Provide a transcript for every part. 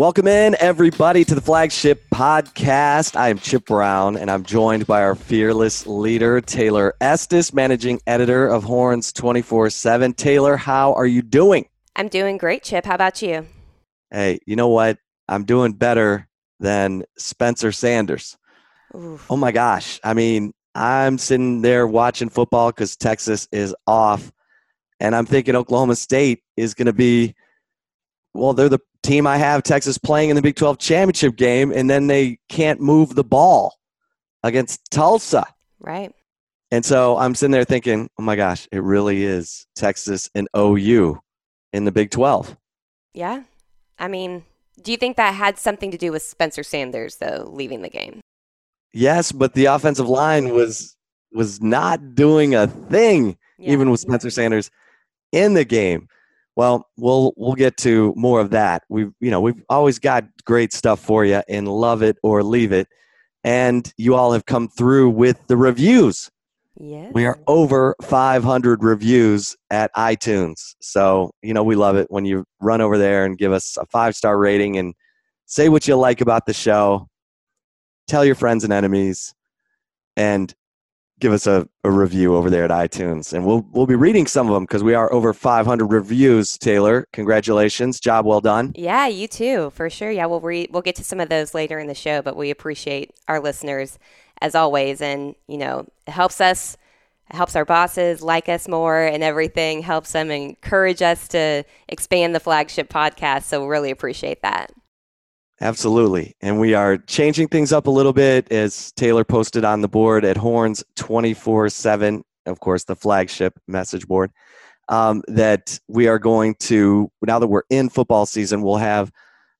Welcome in, everybody, to the flagship podcast. I am Chip Brown, and I'm joined by our fearless leader, Taylor Estes, managing editor of Horns 24 7. Taylor, how are you doing? I'm doing great, Chip. How about you? Hey, you know what? I'm doing better than Spencer Sanders. Oof. Oh my gosh. I mean, I'm sitting there watching football because Texas is off, and I'm thinking Oklahoma State is going to be, well, they're the team I have Texas playing in the Big 12 championship game, and then they can't move the ball against Tulsa. Right. And so I'm sitting there thinking, oh my gosh, it really is Texas and OU in the Big 12. Yeah. I mean, do you think that had something to do with Spencer Sanders, though, leaving the game? Yes, but the offensive line was was not doing a thing, yeah. even with Spencer Sanders in the game. Well, we'll we'll get to more of that. We've you know we've always got great stuff for you and love it or leave it, and you all have come through with the reviews. Yeah, we are over 500 reviews at iTunes, so you know we love it when you run over there and give us a five star rating and say what you like about the show. Tell your friends and enemies, and give us a, a review over there at iTunes, and we'll we'll be reading some of them because we are over 500 reviews. Taylor, congratulations, job well done. Yeah, you too, for sure. Yeah, we'll read. We'll get to some of those later in the show, but we appreciate our listeners as always, and you know, it helps us. It helps our bosses like us more and everything helps them encourage us to expand the flagship podcast. So, really appreciate that. Absolutely. And we are changing things up a little bit as Taylor posted on the board at Horns 24 7, of course, the flagship message board. Um, that we are going to, now that we're in football season, we'll have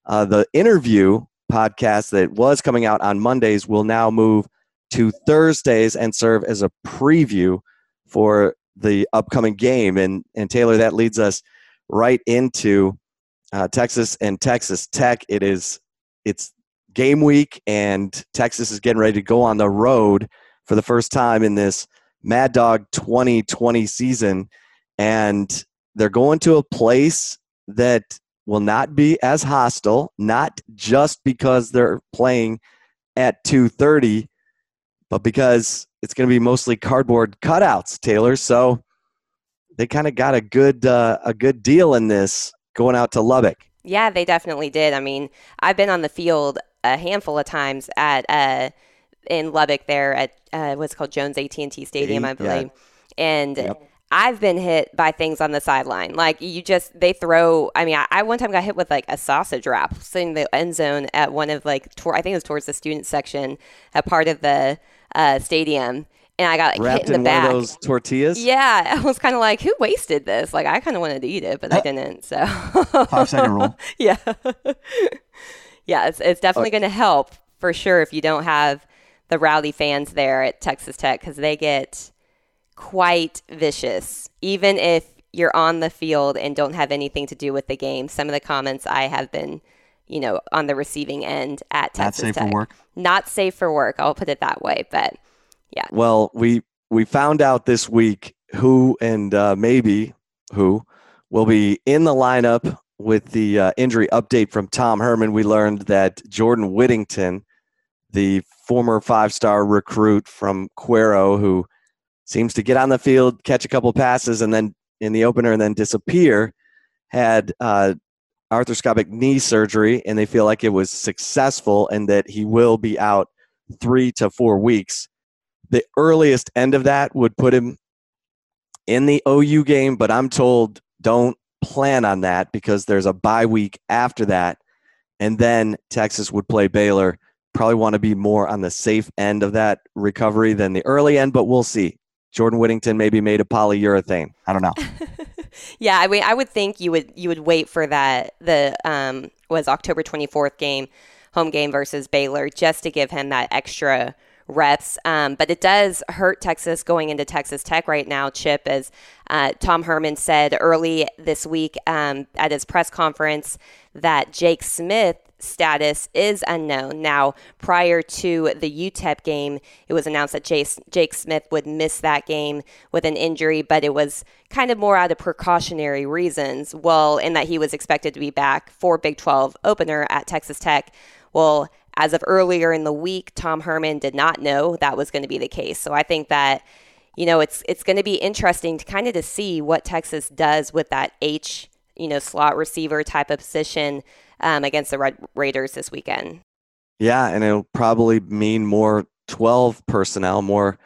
uh, the interview podcast that was coming out on Mondays will now move to Thursdays and serve as a preview for the upcoming game. And, and Taylor, that leads us right into uh, Texas and Texas Tech. It is it's game week and Texas is getting ready to go on the road for the first time in this Mad Dog 2020 season. And they're going to a place that will not be as hostile, not just because they're playing at 2:30, but because it's going to be mostly cardboard cutouts, Taylor. So they kind of got a good uh, a good deal in this going out to Lubbock. Yeah, they definitely did. I mean, I've been on the field a handful of times at uh, in Lubbock there at uh, what's called Jones AT&T Stadium, I believe, yeah. and. Yep. I've been hit by things on the sideline. Like you just they throw. I mean, I, I, one time got hit with like a sausage wrap sitting in the end zone at one of like tor- I think it was towards the student section, a part of the uh, stadium, and I got like, Wrapped hit in the in back. One of those tortillas. Yeah, I was kind of like, who wasted this? Like, I kind of wanted to eat it, but I didn't. So five second rule. yeah, yeah, it's it's definitely uh, going to help for sure if you don't have the rowdy fans there at Texas Tech because they get quite vicious, even if you're on the field and don't have anything to do with the game. Some of the comments I have been you know, on the receiving end at Texas Tech. Not safe Tech. for work. Not safe for work. I'll put it that way. But yeah. Well, we we found out this week who and uh, maybe who will be in the lineup with the uh, injury update from Tom Herman. We learned that Jordan Whittington, the former five-star recruit from Cuero, who seems to get on the field, catch a couple passes, and then in the opener and then disappear, had uh, arthroscopic knee surgery, and they feel like it was successful and that he will be out three to four weeks the earliest end of that would put him in the OU game, but I'm told don't plan on that because there's a bye week after that. And then Texas would play Baylor. Probably want to be more on the safe end of that recovery than the early end, but we'll see. Jordan Whittington maybe made a polyurethane. I don't know. yeah, I mean, I would think you would you would wait for that the um was October 24th game, home game versus Baylor, just to give him that extra reps. Um, but it does hurt Texas going into Texas Tech right now, Chip, as uh, Tom Herman said early this week um, at his press conference that Jake Smith status is unknown. Now, prior to the UTEP game, it was announced that Jake Smith would miss that game with an injury, but it was kind of more out of precautionary reasons. Well, in that he was expected to be back for Big 12 opener at Texas Tech. Well, as of earlier in the week, Tom Herman did not know that was going to be the case. So I think that you know it's it's going to be interesting to kind of to see what Texas does with that H you know slot receiver type of position um, against the Red Raiders this weekend. Yeah, and it'll probably mean more 12 personnel, more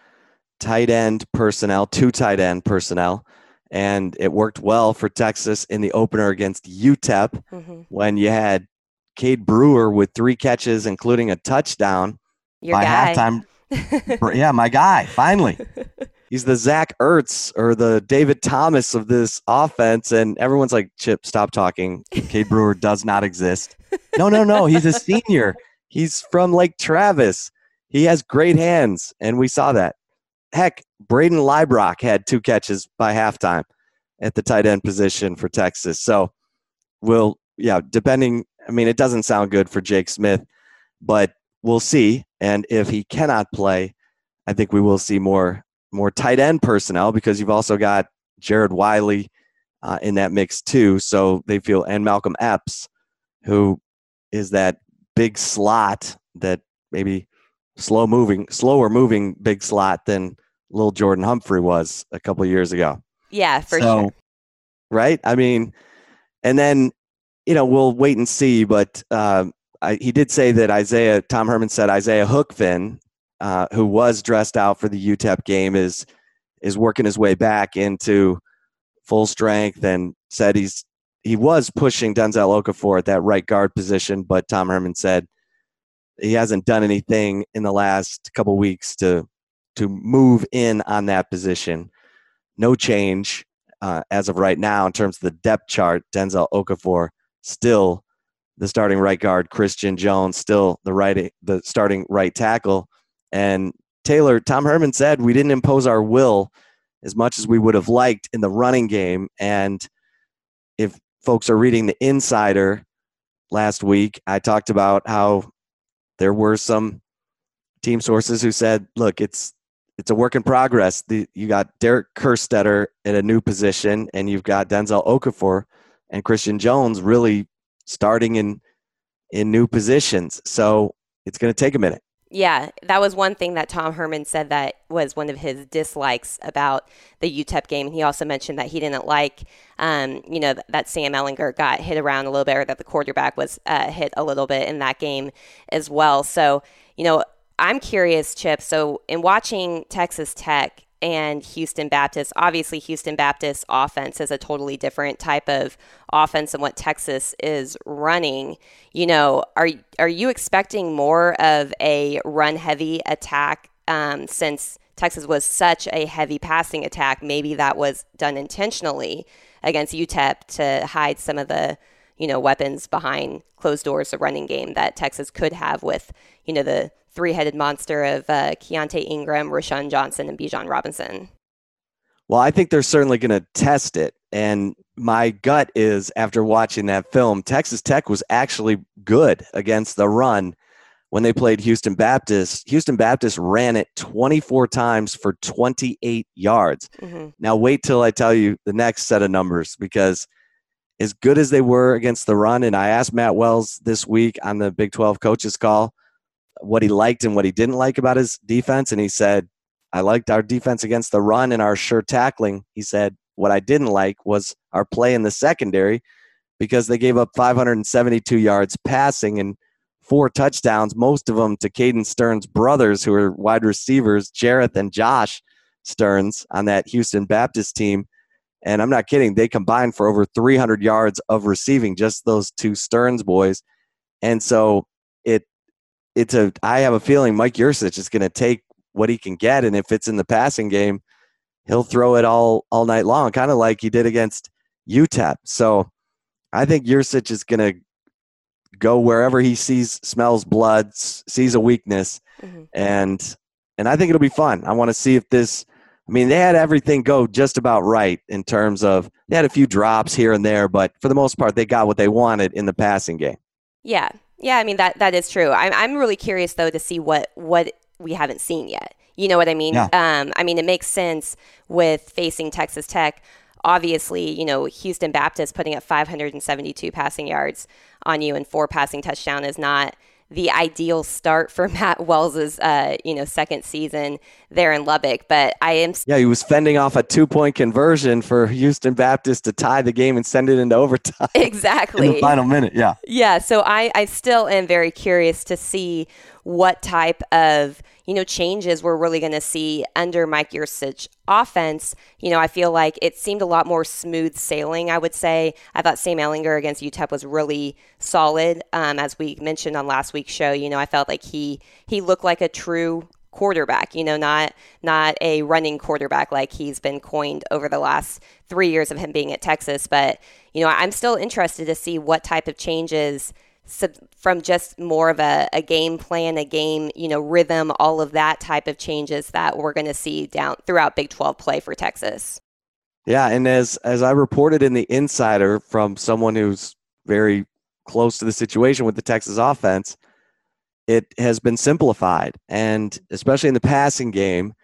tight end personnel, two tight end personnel. And it worked well for Texas in the opener against UTEP mm-hmm. when you had Cade Brewer with three catches, including a touchdown Your by guy. halftime. yeah, my guy, finally. He's the Zach Ertz or the David Thomas of this offense. And everyone's like, Chip, stop talking. Cade Brewer does not exist. No, no, no. He's a senior. He's from Lake Travis. He has great hands. And we saw that. Heck, Brayden Liebrock had two catches by halftime at the tight end position for Texas. So we'll, yeah, depending I mean, it doesn't sound good for Jake Smith, but we'll see. And if he cannot play, I think we will see more more tight end personnel because you've also got Jared Wiley uh, in that mix too. So they feel and Malcolm Epps, who is that big slot that maybe slow moving, slower moving big slot than little Jordan Humphrey was a couple years ago. Yeah, for so, sure. Right. I mean, and then you know, we'll wait and see. But uh, I, he did say that Isaiah, Tom Herman said Isaiah Hookfin, uh, who was dressed out for the UTEP game, is is working his way back into full strength and said he's he was pushing Denzel Okafor at that right guard position, but Tom Herman said he hasn't done anything in the last couple weeks to to move in on that position. No change uh, as of right now in terms of the depth chart. Denzel Okafor still the starting right guard, Christian Jones, still the right the starting right tackle. And Taylor, Tom Herman said we didn't impose our will as much as we would have liked in the running game. And if folks are reading the insider last week, I talked about how there were some team sources who said, look, it's it's a work in progress. The, you got Derek Kerstetter in a new position, and you've got Denzel Okafor and Christian Jones really starting in in new positions. So it's going to take a minute. Yeah, that was one thing that Tom Herman said that was one of his dislikes about the UTEP game. He also mentioned that he didn't like, um, you know, that Sam Ehlinger got hit around a little bit, or that the quarterback was uh, hit a little bit in that game as well. So, you know, I'm curious, Chip. So, in watching Texas Tech, and Houston Baptist. Obviously, Houston Baptist offense is a totally different type of offense than what Texas is running. You know, are are you expecting more of a run heavy attack um, since Texas was such a heavy passing attack? Maybe that was done intentionally against UTEP to hide some of the you know weapons behind closed doors, the running game that Texas could have with you know the three-headed monster of uh, Keaontay Ingram, Roschon Johnson, and Bijan Robinson? Well, I think they're certainly going to test it. And my gut is after watching that film, Texas Tech was actually good against the run when they played Houston Baptist. Houston Baptist ran it 24 times for 28 yards. Mm-hmm. Now, wait till I tell you the next set of numbers because as good as they were against the run, and I asked Matt Wells this week on the Big 12 coaches call what he liked and what he didn't like about his defense. And he said, I liked our defense against the run and our sure tackling. He said, what I didn't like was our play in the secondary because they gave up 572 yards passing and four touchdowns, most of them to Caden Sterns' brothers, who are wide receivers, Jerreth and Josh Sterns on that Houston Baptist team. And I'm not kidding, they combined for over 300 yards of receiving, just those two Sterns boys. And so it's a I have a feeling Mike Yurcich is going to take what he can get, and if it's in the passing game, he'll throw it all all night long, kind of like he did against UTEP. So I think Yurcich is going to go wherever he sees, smells blood, sees a weakness, mm-hmm. and and I think it'll be fun. I want to see if this. I mean, they had everything go just about right in terms of they had a few drops here and there, but for the most part, they got what they wanted in the passing game. Yeah, yeah. I mean that that is true. I'm I'm really curious though to see what what we haven't seen yet. You know what I mean? Yeah. Um, I mean, it makes sense with facing Texas Tech. Obviously, you know, Houston Baptist putting up 572 passing yards on you and four passing touchdown is not the ideal start for Matt Wells's, uh, you know, second season there in Lubbock. But I am. Yeah, he was fending off a two point conversion for Houston Baptist to tie the game and send it into overtime. Exactly. in the final minute. Yeah. Yeah. So I, I still am very curious to see what type of you know changes we're really going to see under Mike Yurcich offense. You know, I feel like it seemed a lot more smooth sailing. I would say I thought Sam Ehlinger against UTEP was really solid, um, as we mentioned on last week's show. You know, I felt like he he looked like a true quarterback, you know, not not a running quarterback like he's been coined over the last 3 years of him being at Texas, but you know, I'm still interested to see what type of changes from just more of a, a game plan, a game, you know, rhythm, all of that type of changes that we're going to see down throughout Big 12 play for Texas. Yeah, and as as I reported in the Insider from someone who's very close to the situation with the Texas offense, it has been simplified, and especially in the passing game,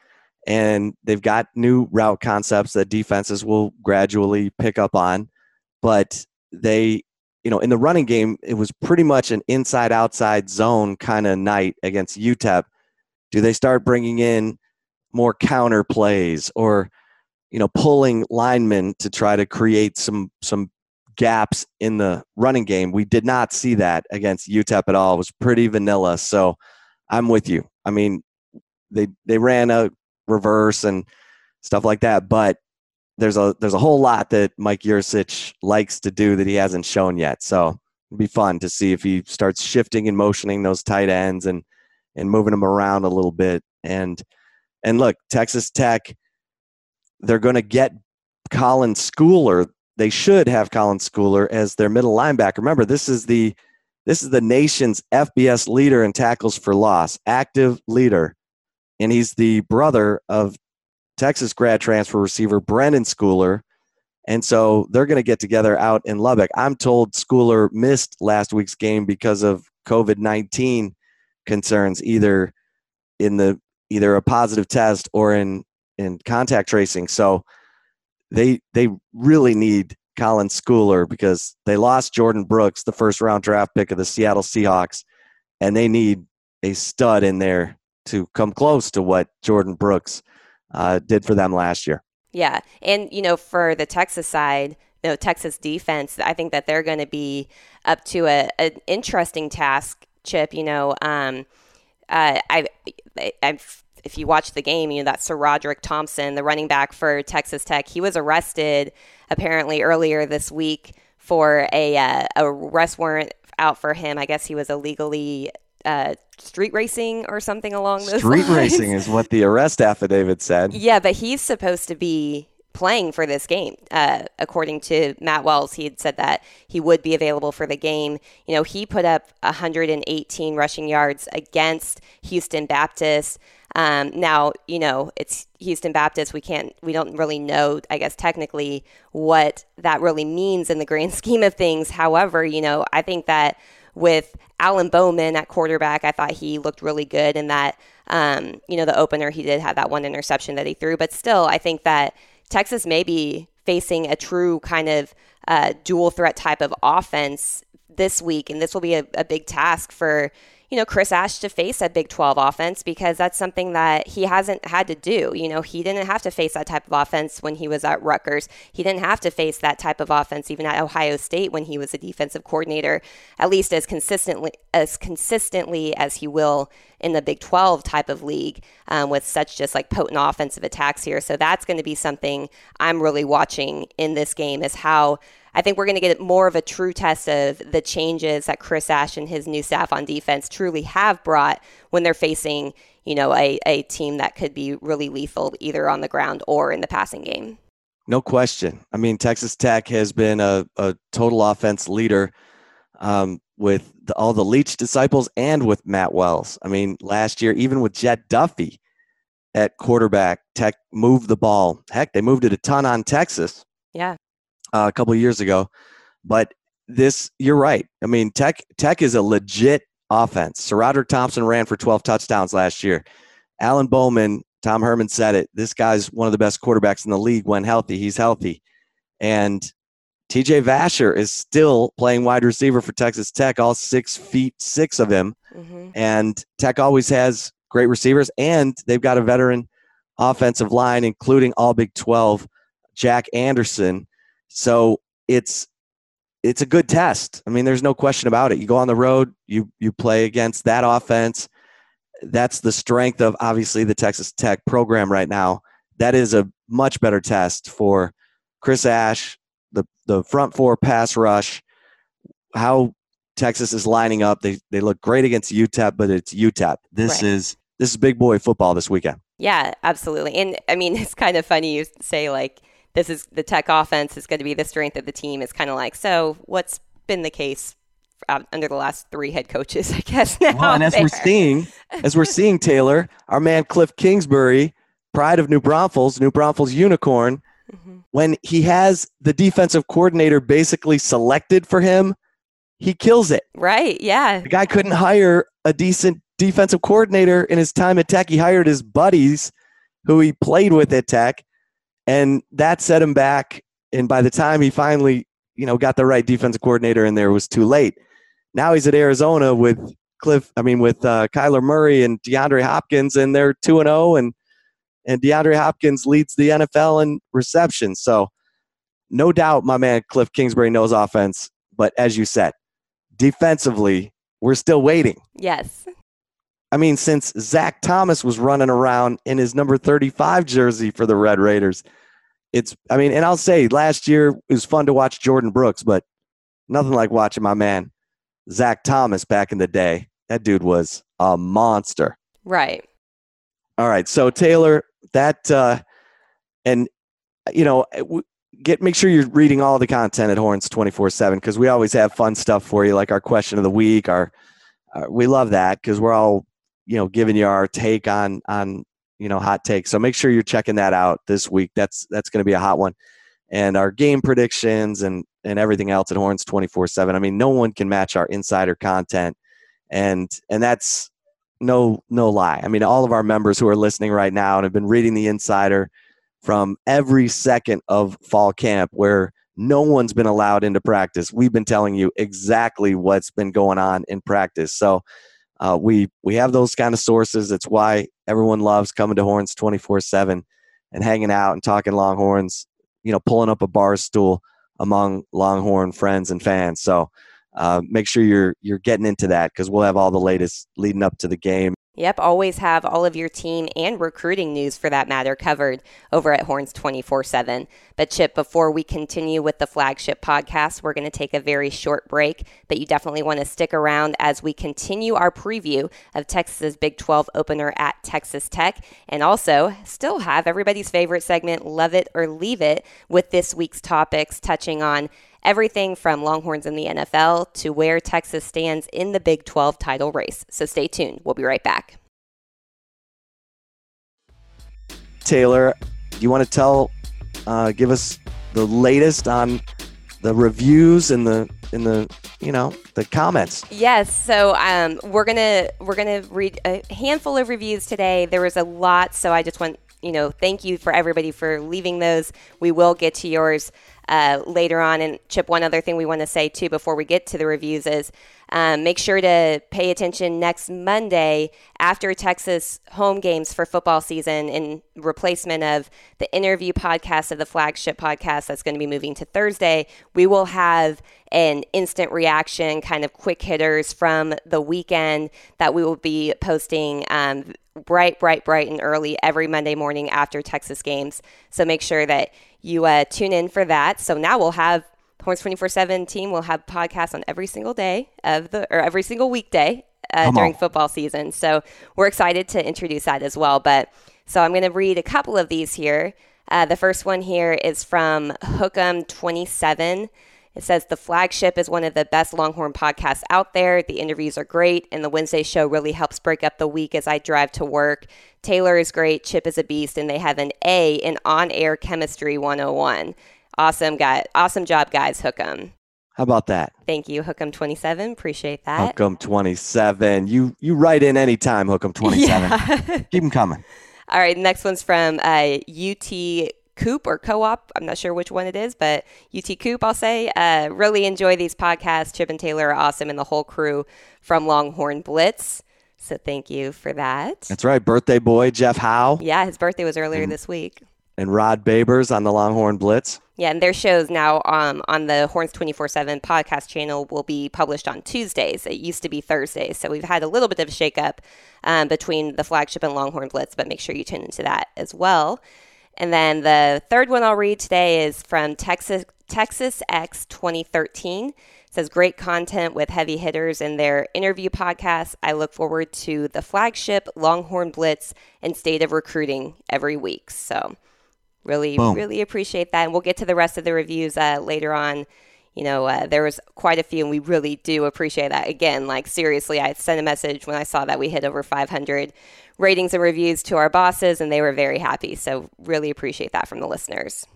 and they've got new route concepts that defenses will gradually pick up on, but they you know, in the running game, it was pretty much an inside outside zone kind of night against UTEP. Do they start bringing in more counter plays or, you know, pulling linemen to try to create some some gaps in the running game? We did not see that against UTEP at all. It was pretty vanilla. So I'm with you. I mean, they they ran a reverse and stuff like that, but there's a there's a whole lot that Mike Yurcich likes to do that he hasn't shown yet. So it'd be fun to see if he starts shifting and motioning those tight ends and and moving them around a little bit. And and look, Texas Tech, they're going to get Colin Schooler. They should have Colin Schooler as their middle linebacker. Remember, this is the this is the nation's FBS leader in tackles for loss, active leader, and he's the brother of Texas grad transfer receiver Brenden Schooler. And so they're going to get together out in Lubbock. I'm told Schooler missed last week's game because of COVID 19 concerns, either in the either a positive test or in in contact tracing. So they they really need Colin Schooler because they lost Jordan Brooks, the first round draft pick of the Seattle Seahawks, and they need a stud in there to come close to what Jordan Brooks uh, did for them last year. Yeah, and you know, for the Texas side, you know, Texas defense, I think that they're going to be up to a, an interesting task. Chip, you know, um, uh, I, I, if you watch the game, you know that SaRodorick Thompson, the running back for Texas Tech, he was arrested apparently earlier this week for a uh, a arrest warrant out for him. I guess he was illegally uh, street racing or something along those street lines. racing is what the arrest affidavit said. Yeah, but he's supposed to be playing for this game. Uh, according to Matt Wells, he had said that he would be available for the game. You know, he put up 118 rushing yards against Houston Baptist. Um, now, you know, it's Houston Baptist. We can't, we don't really know, I guess, technically what that really means in the grand scheme of things. However, you know, I think that with Alan Bowman at quarterback. I thought he looked really good in that, um, you know, the opener, he did have that one interception that he threw. But still, I think that Texas may be facing a true kind of uh, dual threat type of offense this week. And this will be a, a big task for you know, Chris Ash to face a Big 12 offense because that's something that he hasn't had to do. You know, he didn't have to face that type of offense when he was at Rutgers. He didn't have to face that type of offense even at Ohio State when he was a defensive coordinator, at least as consistently as consistently as he will in the Big 12 type of league um, with such just like potent offensive attacks here. So that's going to be something I'm really watching in this game is how I think we're going to get more of a true test of the changes that Chris Ash and his new staff on defense truly have brought when they're facing, you know, a, a team that could be really lethal either on the ground or in the passing game. No question. I mean, Texas Tech has been a, a total offense leader um, with the, all the Leach disciples and with Matt Wells. I mean, last year, even with Jett Duffy at quarterback, Tech moved the ball. Heck, they moved it a ton on Texas. Yeah. Uh, a couple years ago, but this you're right. I mean, Tech Tech is a legit offense. SaRodorick Thompson ran for 12 touchdowns last year. Alan Bowman, Tom Herman said it. This guy's one of the best quarterbacks in the league when healthy. He's healthy. And TJ Vasher is still playing wide receiver for Texas Tech, all six feet six of him. Mm-hmm. And Tech always has great receivers, and they've got a veteran offensive line, including all Big 12, Jack Anderson. So it's it's a good test. I mean, there's no question about it. You go on the road, you you play against that offense. That's the strength of obviously the Texas Tech program right now. That is a much better test for Chris Ash, the the front four pass rush, how Texas is lining up. They they look great against UTEP, but it's UTEP. This right. is this is big boy football this weekend. Yeah, absolutely. And I mean, it's kind of funny you say like this is the Tech offense is going to be the strength of the team. It's kind of like so. What's been the case under the last three head coaches? I guess now. Well, and as there. we're seeing, as we're seeing Taylor, our man Cliff Kingsbury, pride of New Braunfels, New Braunfels unicorn. Mm-hmm. When he has the defensive coordinator basically selected for him, he kills it. Right. Yeah. The guy couldn't hire a decent defensive coordinator in his time at Tech. He hired his buddies who he played with at Tech and that set him back. And by the time he finally, you know, got the right defensive coordinator in there, it was too late. Now he's at Arizona with Cliff. I mean, with uh, Kyler Murray and DeAndre Hopkins, and they're two and zero, oh, and and DeAndre Hopkins leads the NFL in receptions. So, no doubt, my man Cliff Kingsbury knows offense. But as you said, defensively, we're still waiting. Yes. I mean, since Zach Thomas was running around in his number 35 jersey for the Red Raiders, it's I mean, and I'll say last year it was fun to watch Jordan Brooks, but nothing like watching my man Zach Thomas back in the day. That dude was a monster. Right. All right. So Taylor, that uh and you know, get make sure you're reading all the content at Horns 24/7 because we always have fun stuff for you like our question of the week, our uh, we love that because we're all you know giving you our take on on you know hot take. So make sure you're checking that out this week. That's that's going to be a hot one. And our game predictions and and everything else at Horns 24/7. I mean, no one can match our insider content. And and that's no no lie. I mean, all of our members who are listening right now and have been reading the insider from every second of fall camp where no one's been allowed into practice. We've been telling you exactly what's been going on in practice. So uh, we we have those kind of sources. It's why everyone loves coming to Horns twenty four seven and hanging out and talking Longhorns. You know, pulling up a bar stool among Longhorn friends and fans. So uh, make sure you're you're getting into that because we'll have all the latest leading up to the game. Yep, always have all of your team and recruiting news for that matter covered over at Horns 24 7. But, Chip, before we continue with the flagship podcast, we're going to take a very short break. But you definitely want to stick around as we continue our preview of Texas's Big 12 opener at Texas Tech. And also, still have everybody's favorite segment, Love It or Leave It, with this week's topics touching on everything from Longhorns in the NFL to where Texas stands in the Big 12 title race. So stay tuned. We'll be right back. Taylor, do you want to tell, uh, give us the latest on the reviews and the in the you know the comments yes so um, we're gonna we're gonna read a handful of reviews today there was a lot so i just want you know thank you for everybody for leaving those we will get to yours uh, later on. And Chip, one other thing we want to say too before we get to the reviews is um, make sure to pay attention next Monday after Texas home games for football season in replacement of the interview podcast of the flagship podcast that's going to be moving to Thursday. We will have an instant reaction, kind of quick hitters from the weekend that we will be posting um, bright, bright, bright and early every Monday morning after Texas games. So make sure that you uh, tune in for that. So now we'll have Horns 24 7 team will have podcasts on every single day of the, or every single weekday uh, during on. football season. So we're excited to introduce that as well. But so I'm going to read a couple of these here. Uh, the first one here is from Hookem 27 It says the flagship is one of the best Longhorn podcasts out there. The interviews are great, and the Wednesday show really helps break up the week as I drive to work. Taylor is great, Chip is a beast, and they have an A in on air chemistry 101. Awesome, guy. Awesome job, guys. Hook 'em. How about that? Thank you, Hook'em27. Appreciate that. Hook'em27. You you write in anytime, Hook'em27. Yeah. Keep them coming. All right, next one's from uh, UT Coop or Co-op. I'm not sure which one it is, but UT Coop, I'll say. Uh, really enjoy these podcasts. Chip and Taylor are awesome, and the whole crew from Longhorn Blitz. So thank you for that. That's right. Birthday boy Jeff Howe. Yeah, his birthday was earlier and, this week. And Rod Babers on the Longhorn Blitz. Yeah, and their shows now um, on the Horns 24 7 podcast channel will be published on Tuesdays. It used to be Thursdays. So we've had a little bit of a shakeup um, between the flagship and Longhorn Blitz, but make sure you tune into that as well. And then the third one I'll read today is from Texas Texas X 2013. It says great content with heavy hitters in their interview podcast. I look forward to the flagship Longhorn Blitz and state of recruiting every week. So really, Boom. really appreciate that. And we'll get to the rest of the reviews uh, later on. You know, uh, there was quite a few, and we really do appreciate that. Again, like seriously, I sent a message when I saw that we hit over 500 ratings and reviews to our bosses, and they were very happy. So, really appreciate that from the listeners.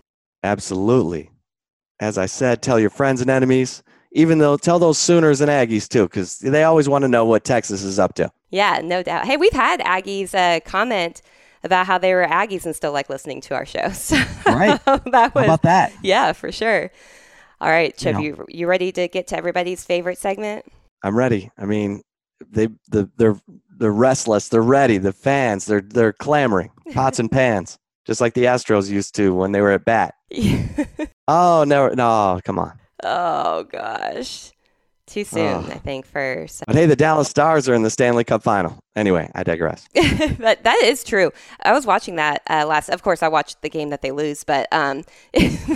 Absolutely. As I said, tell your friends and enemies, even though tell those Sooners and Aggies too, because they always want to know what Texas is up to. Yeah, no doubt. Hey, we've had Aggies uh, comment about how they were Aggies and still like listening to our shows. right. that was, how about that? Yeah, for sure. All right, Chip, you, know, you you ready to get to everybody's favorite segment? I'm ready. I mean, they the they're they're restless. They're ready. The fans, they're they're clamoring, pots and pans, just like the Astros used to when they were at bat. oh no, no, come on. Oh gosh, too soon, oh. I think. For but hey, the Dallas Stars are in the Stanley Cup final. Anyway, I digress. but that is true. I was watching that uh, last. Of course, I watched the game that they lose, but um,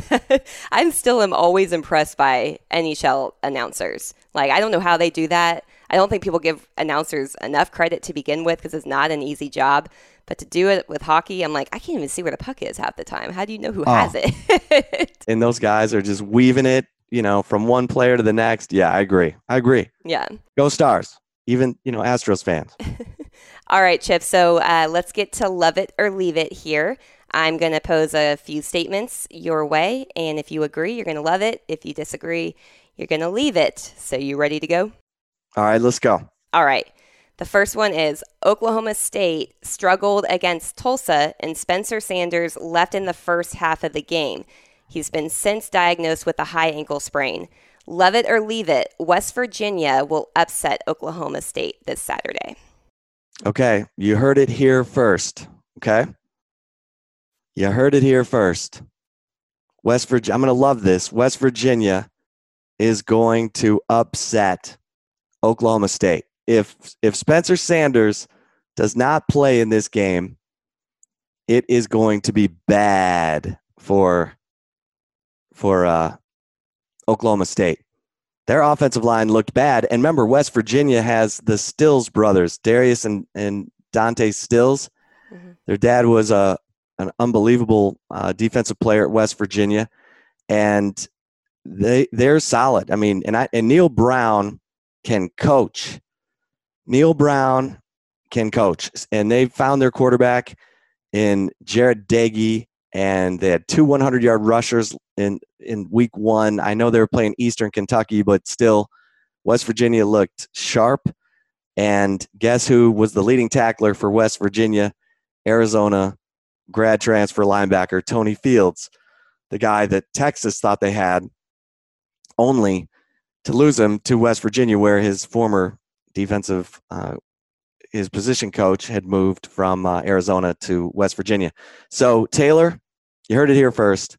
I'm still am always impressed by NHL announcers. Like I don't know how they do that. I don't think people give announcers enough credit to begin with because it's not an easy job. But to do it with hockey, I'm like, I can't even see where the puck is half the time. How do you know who oh. has it? and those guys are just weaving it, you know, from one player to the next. Yeah, I agree. I agree. Yeah. Go Stars. Even, you know, Astros fans. All right, Chip. So uh, let's get to love it or leave it here. I'm going to pose a few statements your way. And if you agree, you're going to love it. If you disagree, you're going to leave it. So you ready to go? All right, let's go. All right. The first one is Oklahoma State struggled against Tulsa, and Spencer Sanders left in the first half of the game. He's been since diagnosed with a high ankle sprain. Love it or leave it, West Virginia will upset Oklahoma State this Saturday. Okay, you heard it here first. Okay, you heard it here first. West Virginia, I'm going to love this. West Virginia is going to upset Oklahoma State. If if Spencer Sanders does not play in this game, it is going to be bad for for uh, Oklahoma State. Their offensive line looked bad, and remember, West Virginia has the Stills brothers, Darius and and Dante Stills. Mm-hmm. Their dad was a an unbelievable uh, defensive player at West Virginia, and they they're solid. I mean, and I and Neal Brown can coach. Neal Brown can coach. And they found their quarterback in Jarret Doege, and they had two 100 yard rushers in, in week one. I know they were playing Eastern Kentucky, but still, West Virginia looked sharp. And guess who was the leading tackler for West Virginia, Arizona grad transfer linebacker, Tony Fields, the guy that Texas thought they had only to lose him to West Virginia, where his former defensive, uh, his position coach had moved from uh, Arizona to West Virginia. So Taylor, you heard it here first.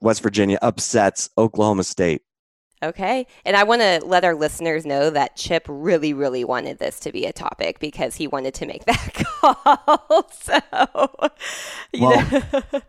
West Virginia upsets Oklahoma State. Okay. And I want to let our listeners know that Chip really, really wanted this to be a topic because he wanted to make that call. so, well,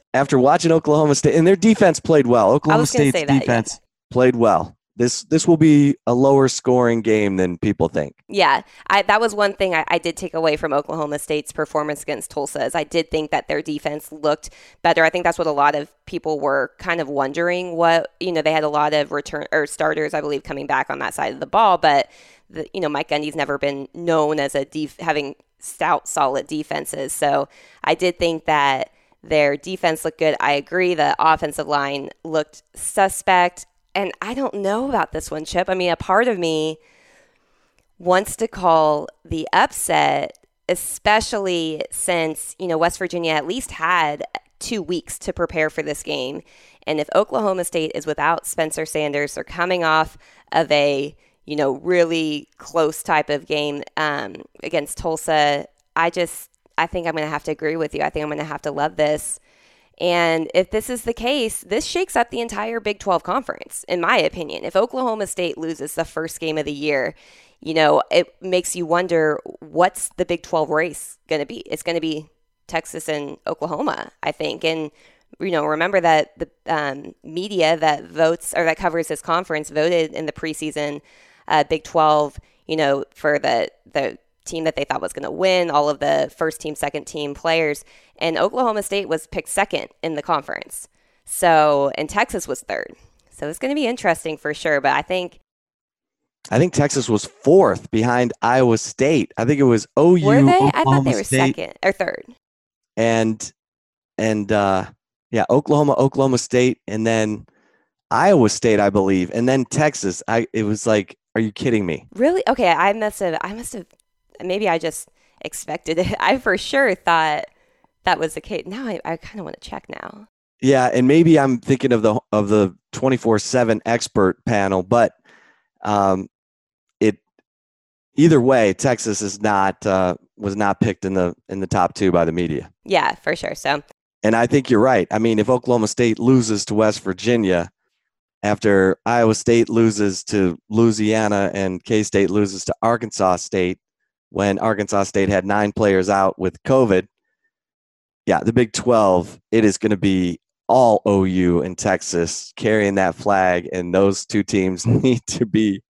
after watching Oklahoma State, and their defense played well. Oklahoma State's defense yeah. played well this this will be a lower scoring game than people think. Yeah, I, that was one thing I, I, did take away from Oklahoma State's performance against Tulsa. Is I did think that their defense looked better. I think that's what a lot of people were kind of wondering. What you know, they had a lot of return or starters, I believe, coming back on that side of the ball, but the, you know, Mike Gundy's never been known as a def- having stout, solid defenses. So I did think that. Their defense looked good. I agree. The offensive line looked suspect and I don't know about this one, Chip. I mean, a part of me wants to call the upset, especially since, you know, West Virginia at least had two weeks to prepare for this game. And if Oklahoma State is without Spencer Sanders, they're coming off of a, you know, really close type of game um, against Tulsa. I just, I think I'm going to have to agree with you. I think I'm going to have to love this. And if this is the case, this shakes up the entire Big 12 conference, in my opinion. If Oklahoma State loses the first game of the year, you know, it makes you wonder what's the Big 12 race going to be? It's going to be Texas and Oklahoma, I think. And, you know, remember that the um, media that votes or that covers this conference voted in the preseason uh, Big 12, you know, for the, the team that they thought was going to win, all of the first team, second team players. And Oklahoma State was picked second in the conference. So, and Texas was third. So it's going to be interesting for sure. But I think. I think Texas was fourth behind Iowa State. I think it was OU. Were they? Oklahoma I thought they were State, second or third. And, and, uh, yeah, Oklahoma, Oklahoma State, and then Iowa State, I believe, and then Texas. I it was like, are you kidding me? Really? Okay, I must have. I must have maybe I just expected it. I for sure thought that was the case. Now I, I kind of want to check now. Yeah, and maybe I'm thinking of the of the 24/7 expert panel, but um, it either way, Texas is not uh, was not picked in the in the top two by the media. Yeah, for sure. So, and I think you're right. I mean, if Oklahoma State loses to West Virginia after Iowa State loses to Louisiana and K State loses to Arkansas State, when Arkansas State had nine players out with COVID. Yeah, the Big 12, it is going to be all OU and Texas carrying that flag, and those two teams need to be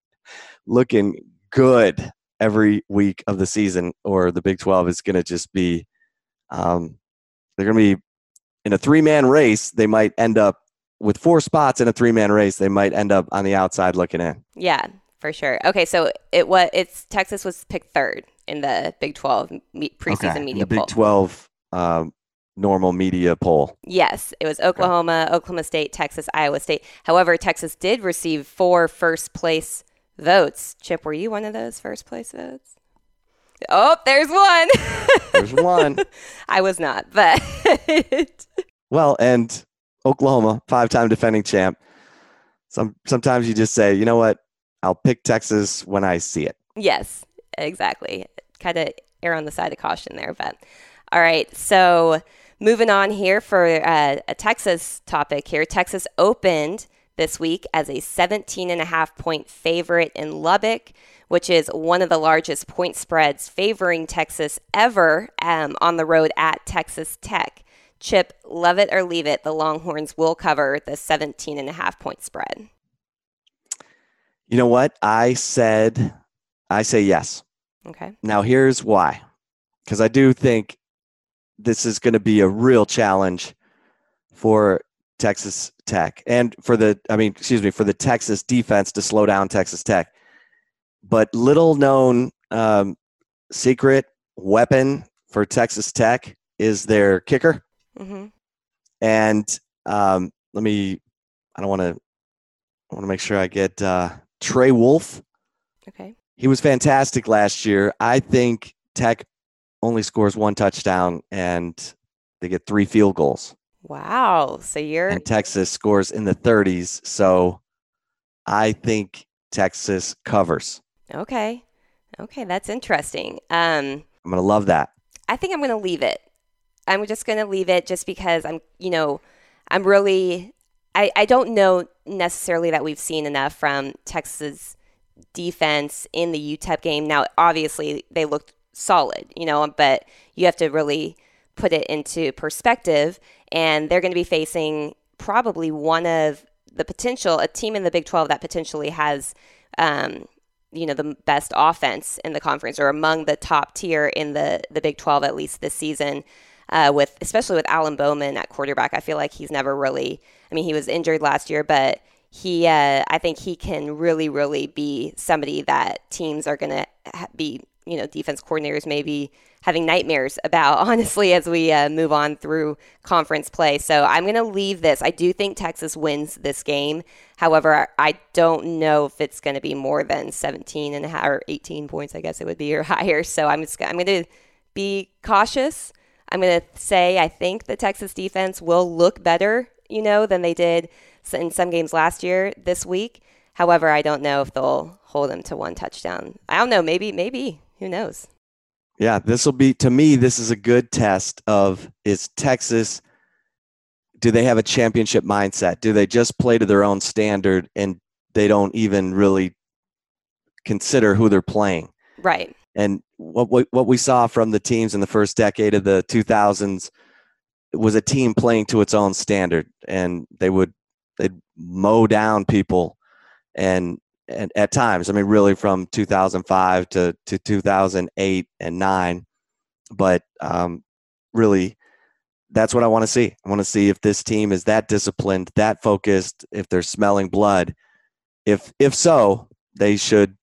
looking good every week of the season, or the Big 12 is going to just be, um, they're going to be in a three man race. They might end up with four spots in a three man race. They might end up on the outside looking in. Yeah, for sure. Okay, so it was it's Texas was picked third in the Big 12 preseason okay. media the poll. Big 12 um, normal media poll. Yes, it was Oklahoma, okay. Oklahoma State, Texas, Iowa State. However, Texas did receive four first place votes. Chip, were you one of those first place votes? Oh, there's one. there's one. I was not, but well, and Oklahoma, five-time defending champ. Some sometimes you just say, you know what, I'll pick Texas when I see it. Yes, exactly. Kind of err on the side of caution there, but all right. So moving on here for uh, a Texas topic here. Texas opened this week as a 17 and a half point favorite in Lubbock, which is one of the largest point spreads favoring Texas ever um, on the road at Texas Tech. Chip, love it or leave it, the Longhorns will cover the 17 and a half point spread. You know what? I said, I say yes. Okay. Now, here's why. Because I do think this is going to be a real challenge for Texas Tech and for the, I mean, excuse me, for the Texas defense to slow down Texas Tech. But little known um, secret weapon for Texas Tech is their kicker. Mm-hmm. And um, let me, I don't want to, I want to make sure I get uh, Trey Wolff. Okay. He was fantastic last year. I think Tech only scores one touchdown and they get three field goals. Wow. So you're. And Texas scores in the 30s. So I think Texas covers. Okay. Okay. That's interesting. Um, I'm going to love that. I think I'm going to leave it. I'm just going to leave it just because I'm, you know, I'm really, I, I don't know necessarily that we've seen enough from Texas defense in the UTEP game. Now, obviously, they looked solid, you know, but you have to really put it into perspective. And they're going to be facing probably one of the potential, a team in the Big 12 that potentially has, um, you know, the best offense in the conference or among the top tier in the, the Big 12, at least this season. Uh, with especially with Alan Bowman at quarterback, I feel like he's never really. I mean, he was injured last year, but he, uh, I think he can really, really be somebody that teams are going to be, you know, defense coordinators maybe having nightmares about, honestly, as we uh, move on through conference play. So I'm going to leave this. I do think Texas wins this game. However, I don't know if it's going to be more than 17 and a half or 18 points, I guess it would be, or higher. So I'm just, I'm going to be cautious. I'm going to say I think the Texas defense will look better, you know, than they did in some games last year this week. However, I don't know if they'll hold them to one touchdown. I don't know. Maybe, maybe. Who knows? Yeah, this will be to me. This is a good test of is Texas. Do they have a championship mindset? Do they just play to their own standard and they don't even really consider who they're playing? Right. And what what, what we saw from the teams in the first decade of the 2000s was a team playing to its own standard, and they would they'd mow down people and and at times. I mean, really from 2005 to, to 2008 and nine. But um, really, that's what I want to see. I want to see if this team is that disciplined, that focused, if they're smelling blood. If if so, they should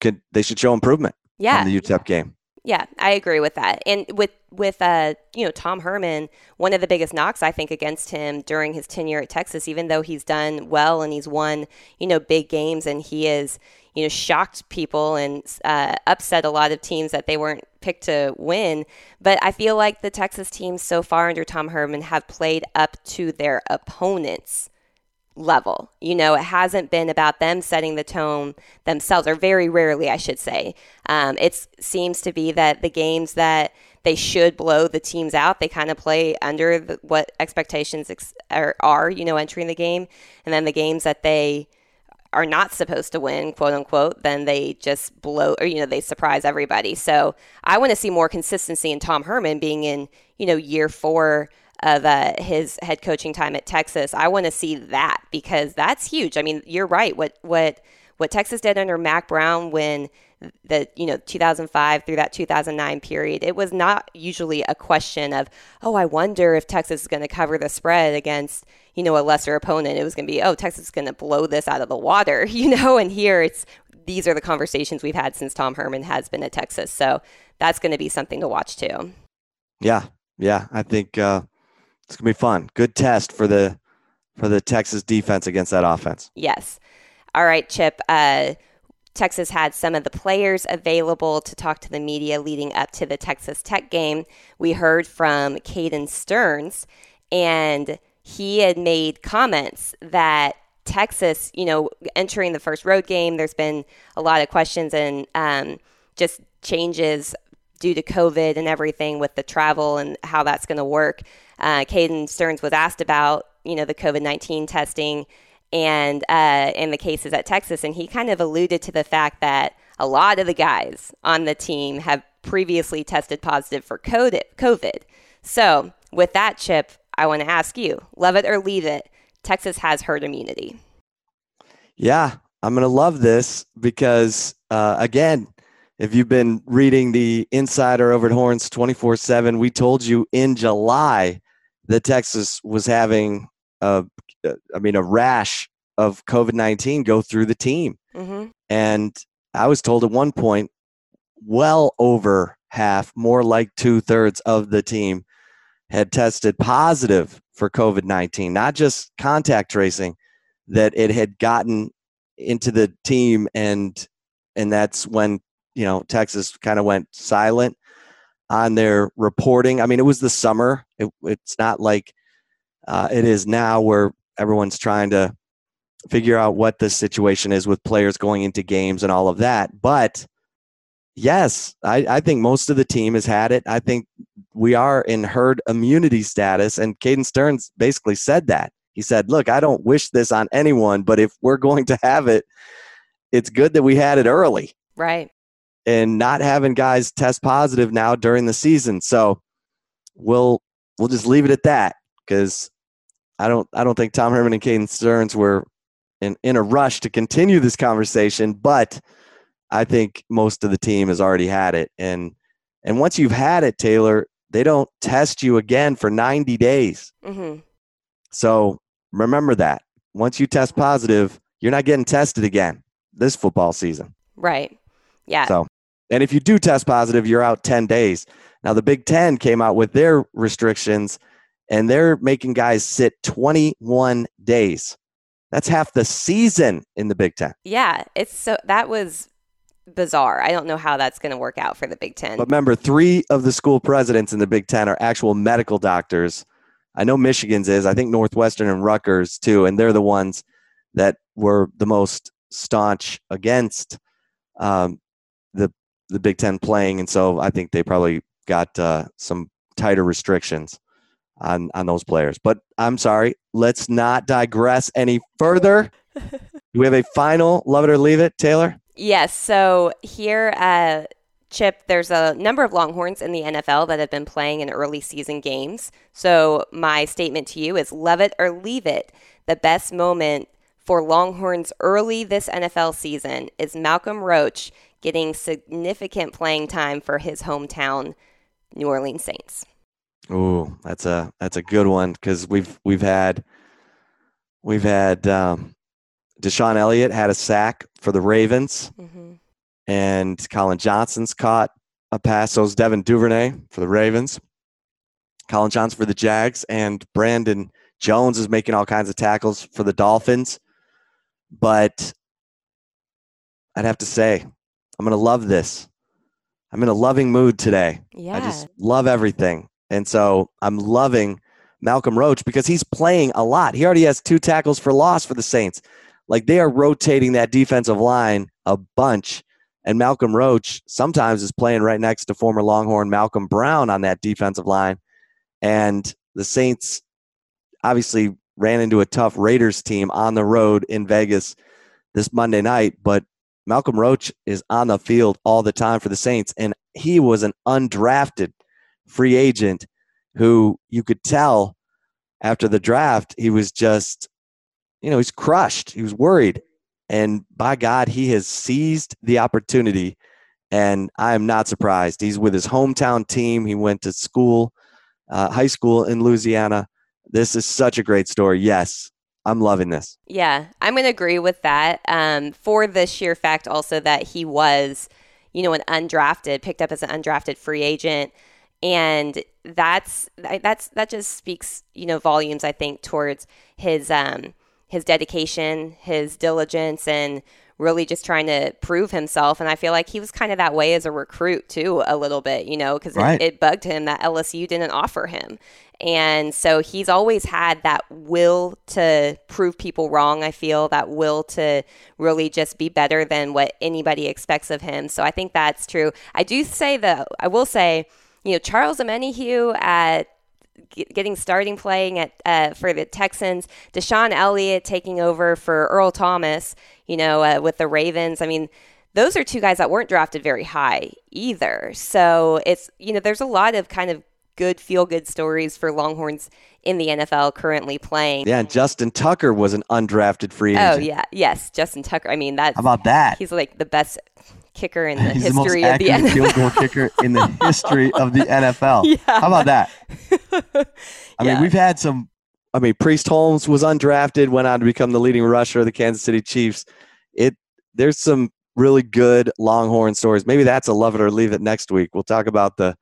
could they should show improvement. Yeah, the UTEP game. Yeah, I agree with that. And with with uh, you know Tom Herman, one of the biggest knocks I think against him during his tenure at Texas, even though he's done well and he's won you know big games and he is you know shocked people and uh, upset a lot of teams that they weren't picked to win. But I feel like the Texas teams so far under Tom Herman have played up to their opponents level. You know, it hasn't been about them setting the tone themselves, or very rarely, I should say. Um, it seems to be that the games that they should blow the teams out, they kind of play under the, what expectations ex- are, are, you know, entering the game. And then the games that they are not supposed to win, quote unquote, then they just blow or, you know, they surprise everybody. So I want to see more consistency in Tom Herman being in, you know, year four of uh, his head coaching time at Texas. I want to see that because that's huge. I mean, you're right. What what what Texas did under Mack Brown when the you know 2005 through that 2009 period, it was not usually a question of oh, I wonder if Texas is going to cover the spread against you know a lesser opponent. It was going to be oh, Texas is going to blow this out of the water, you know. And here it's these are the conversations we've had since Tom Herman has been at Texas. So that's going to be something to watch too. Yeah, yeah, I think. Uh it's gonna be fun. Good test for the for the Texas defense against that offense. Yes. All right, Chip. Uh, Texas had some of the players available to talk to the media leading up to the Texas Tech game. We heard from Caden Sterns, and he had made comments that Texas, you know, entering the first road game, there's been a lot of questions and um, just changes due to COVID and everything with the travel and how that's going to work. Uh, Caden Sterns was asked about, you know, the COVID 19 testing and uh, in the cases at Texas, and he kind of alluded to the fact that a lot of the guys on the team have previously tested positive for COVID. So, with that, Chip, I want to ask you love it or leave it. Texas has herd immunity. Yeah, I'm going to love this because, uh, again, if you've been reading the insider over at Horns 24 7, we told you in July that Texas was having a, I mean, a rash of COVID 19 go through the team. Mm-hmm. And I was told at one point, well over half, more like two thirds of the team had tested positive for COVID 19, not just contact tracing, that it had gotten into the team and and that's when you know Texas kind of went silent on their reporting. I mean, it was the summer. It, it's not like uh, it is now where everyone's trying to figure out what the situation is with players going into games and all of that. But yes, I, I think most of the team has had it. I think we are in herd immunity status. And Caden Sterns basically said that. He said, Look, I don't wish this on anyone, but if we're going to have it, it's good that we had it early. Right and not having guys test positive now during the season. So we'll we'll just leave it at that because I don't I don't think Tom Herman and Caden Sterns were in, in a rush to continue this conversation, but I think most of the team has already had it. And and once you've had it, Taylor, they don't test you again for 90 days. Mm-hmm. So remember that. Once you test positive, you're not getting tested again this football season. Right. Yeah. So, and if you do test positive, you're out 10 days. Now, the Big Ten came out with their restrictions and they're making guys sit 21 days. That's half the season in the Big Ten. Yeah, it's so that was bizarre. I don't know how that's going to work out for the Big Ten. But remember, three of the school presidents in the Big Ten are actual medical doctors. I know Michigan's is. I think Northwestern and Rutgers too, and they're the ones that were the most staunch against um, the Big Ten playing, and so I think they probably got uh, some tighter restrictions on on those players. But I'm sorry, let's not digress any further. We have a final love it or leave it, Taylor? Yes. So here at Chip, there's a number of Longhorns in the NFL that have been playing in early season games. So my statement to you is love it or leave it. The best moment for Longhorns early this NFL season is Malcolm Roach getting significant playing time for his hometown New Orleans Saints. Oh, that's a that's a good one because we've we've had we've had um, DeShon Elliott had a sack for the Ravens, mm-hmm. and Collin Johnson's caught a pass. So Devin Duvernay for the Ravens, Collin Johnson for the Jags, and Brandon Jones is making all kinds of tackles for the Dolphins. But I'd have to say, I'm going to love this. I'm in a loving mood today. Yeah. I just love everything. And so I'm loving Malcolm Roach because he's playing a lot. He already has two tackles for loss for the Saints. Like they are rotating that defensive line a bunch. And Malcolm Roach sometimes is playing right next to former Longhorn Malcolm Brown on that defensive line. And the Saints obviously ran into a tough Raiders team on the road in Vegas this Monday night, but Malcolm Roach is on the field all the time for the Saints, and he was an undrafted free agent who you could tell after the draft he was just, you know, he's crushed. He was worried, and by God, he has seized the opportunity, and I am not surprised. He's with his hometown team. He went to school, uh, high school in Louisiana. This is such a great story. Yes, I'm loving this. Yeah, I'm going to agree with that. Um, for the sheer fact also that he was, you know, an undrafted, picked up as an undrafted free agent, and that's that's that just speaks, you know, volumes. I think towards his um, his dedication, his diligence, and really just trying to prove himself. And I feel like he was kind of that way as a recruit too, a little bit, you know, because right. it, it, bugged him that LSU didn't offer him. And so he's always had that will to prove people wrong, I feel, that will to really just be better than what anybody expects of him. So I think that's true. I do say though, I will say, you know, Charles Omenihu at getting starting playing at uh, for the Texans, DeShon Elliott taking over for Earl Thomas, you know, uh, with the Ravens. I mean, those are two guys that weren't drafted very high either. So it's, you know, there's a lot of kind of good feel good stories for Longhorns in the NFL currently playing. Yeah, and Justin Tucker was an undrafted free oh, agent. Oh yeah, yes, Justin Tucker. I mean that. How about that? He's like the best kicker in the He's history the of the NFL. field goal kicker in the history of the NFL. Yeah. How about that? I yeah. mean, we've had some. I mean, Priest Holmes was undrafted, went on to become the leading rusher of the Kansas City Chiefs. It there's some really good Longhorn stories. Maybe that's a love it or leave it next week. We'll talk about the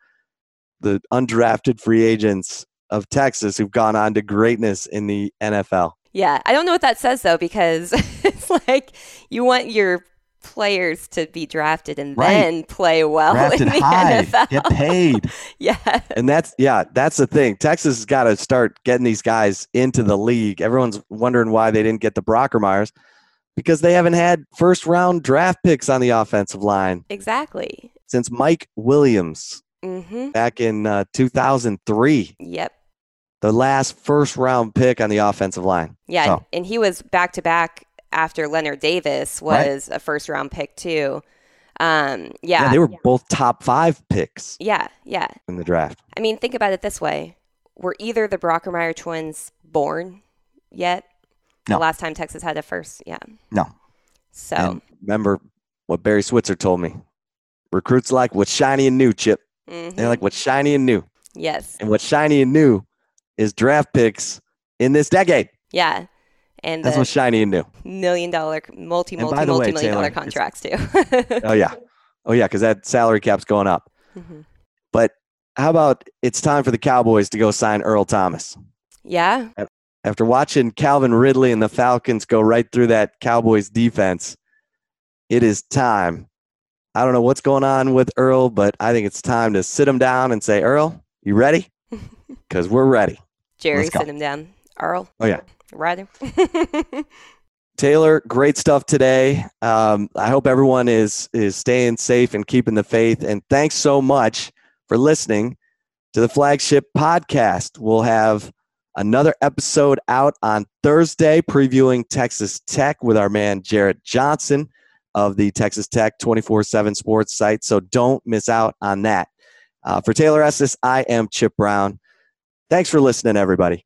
the undrafted free agents of Texas who've gone on to greatness in the NFL. Yeah, I don't know what that says though because it's like you want your players to be drafted and right. then play well drafted in the high, NFL. Get paid. yeah. And that's yeah, that's the thing. Texas has got to start getting these guys into the league. Everyone's wondering why they didn't get the Brockermeyers because they haven't had first round draft picks on the offensive line. Exactly. Since Mike Williams mm-hmm. back in uh, 2003. Yep. The last first round pick on the offensive line. Yeah, so. and he was back to back after Leonard Davis was right. a first round pick too. Um, yeah. yeah, they were both top five picks. Yeah, yeah. In the draft. I mean, think about it this way: Were either the Brockermeyer twins born yet. No. The last time Texas had a first, yeah. No. So And remember what Barry Switzer told me. Recruits like what's shiny and new, Chip. Mhm. They like what's shiny and new. yes, And what's shiny and new is draft picks in this decade. yeah, and That's what's shiny and new. million dollar, multi, multi, the way, multi million dollar Taylor, it's- contracts too. Oh yeah. Oh yeah, because that salary cap's going up. Mhm. But how about it's time for the Cowboys to go sign Earl Thomas? Yeah, After watching Calvin Ridley and the Falcons go right through that Cowboys defense, it is time. I don't know what's going on with Earl, but I think it's time to sit him down and say, Earl, you ready? Because we're ready. Jerry, sit him down. Earl. Oh, yeah. Ryder. Taylor, great stuff today. Um, I hope everyone is is staying safe and keeping the faith. And thanks so much for listening to the flagship podcast. We'll have another episode out on Thursday previewing Texas Tech with our man Jarrett Johnson of the Texas Tech 24/7 Sports site. So don't miss out on that. Uh, for Taylor Estes, I am Chip Brown. Thanks for listening, everybody.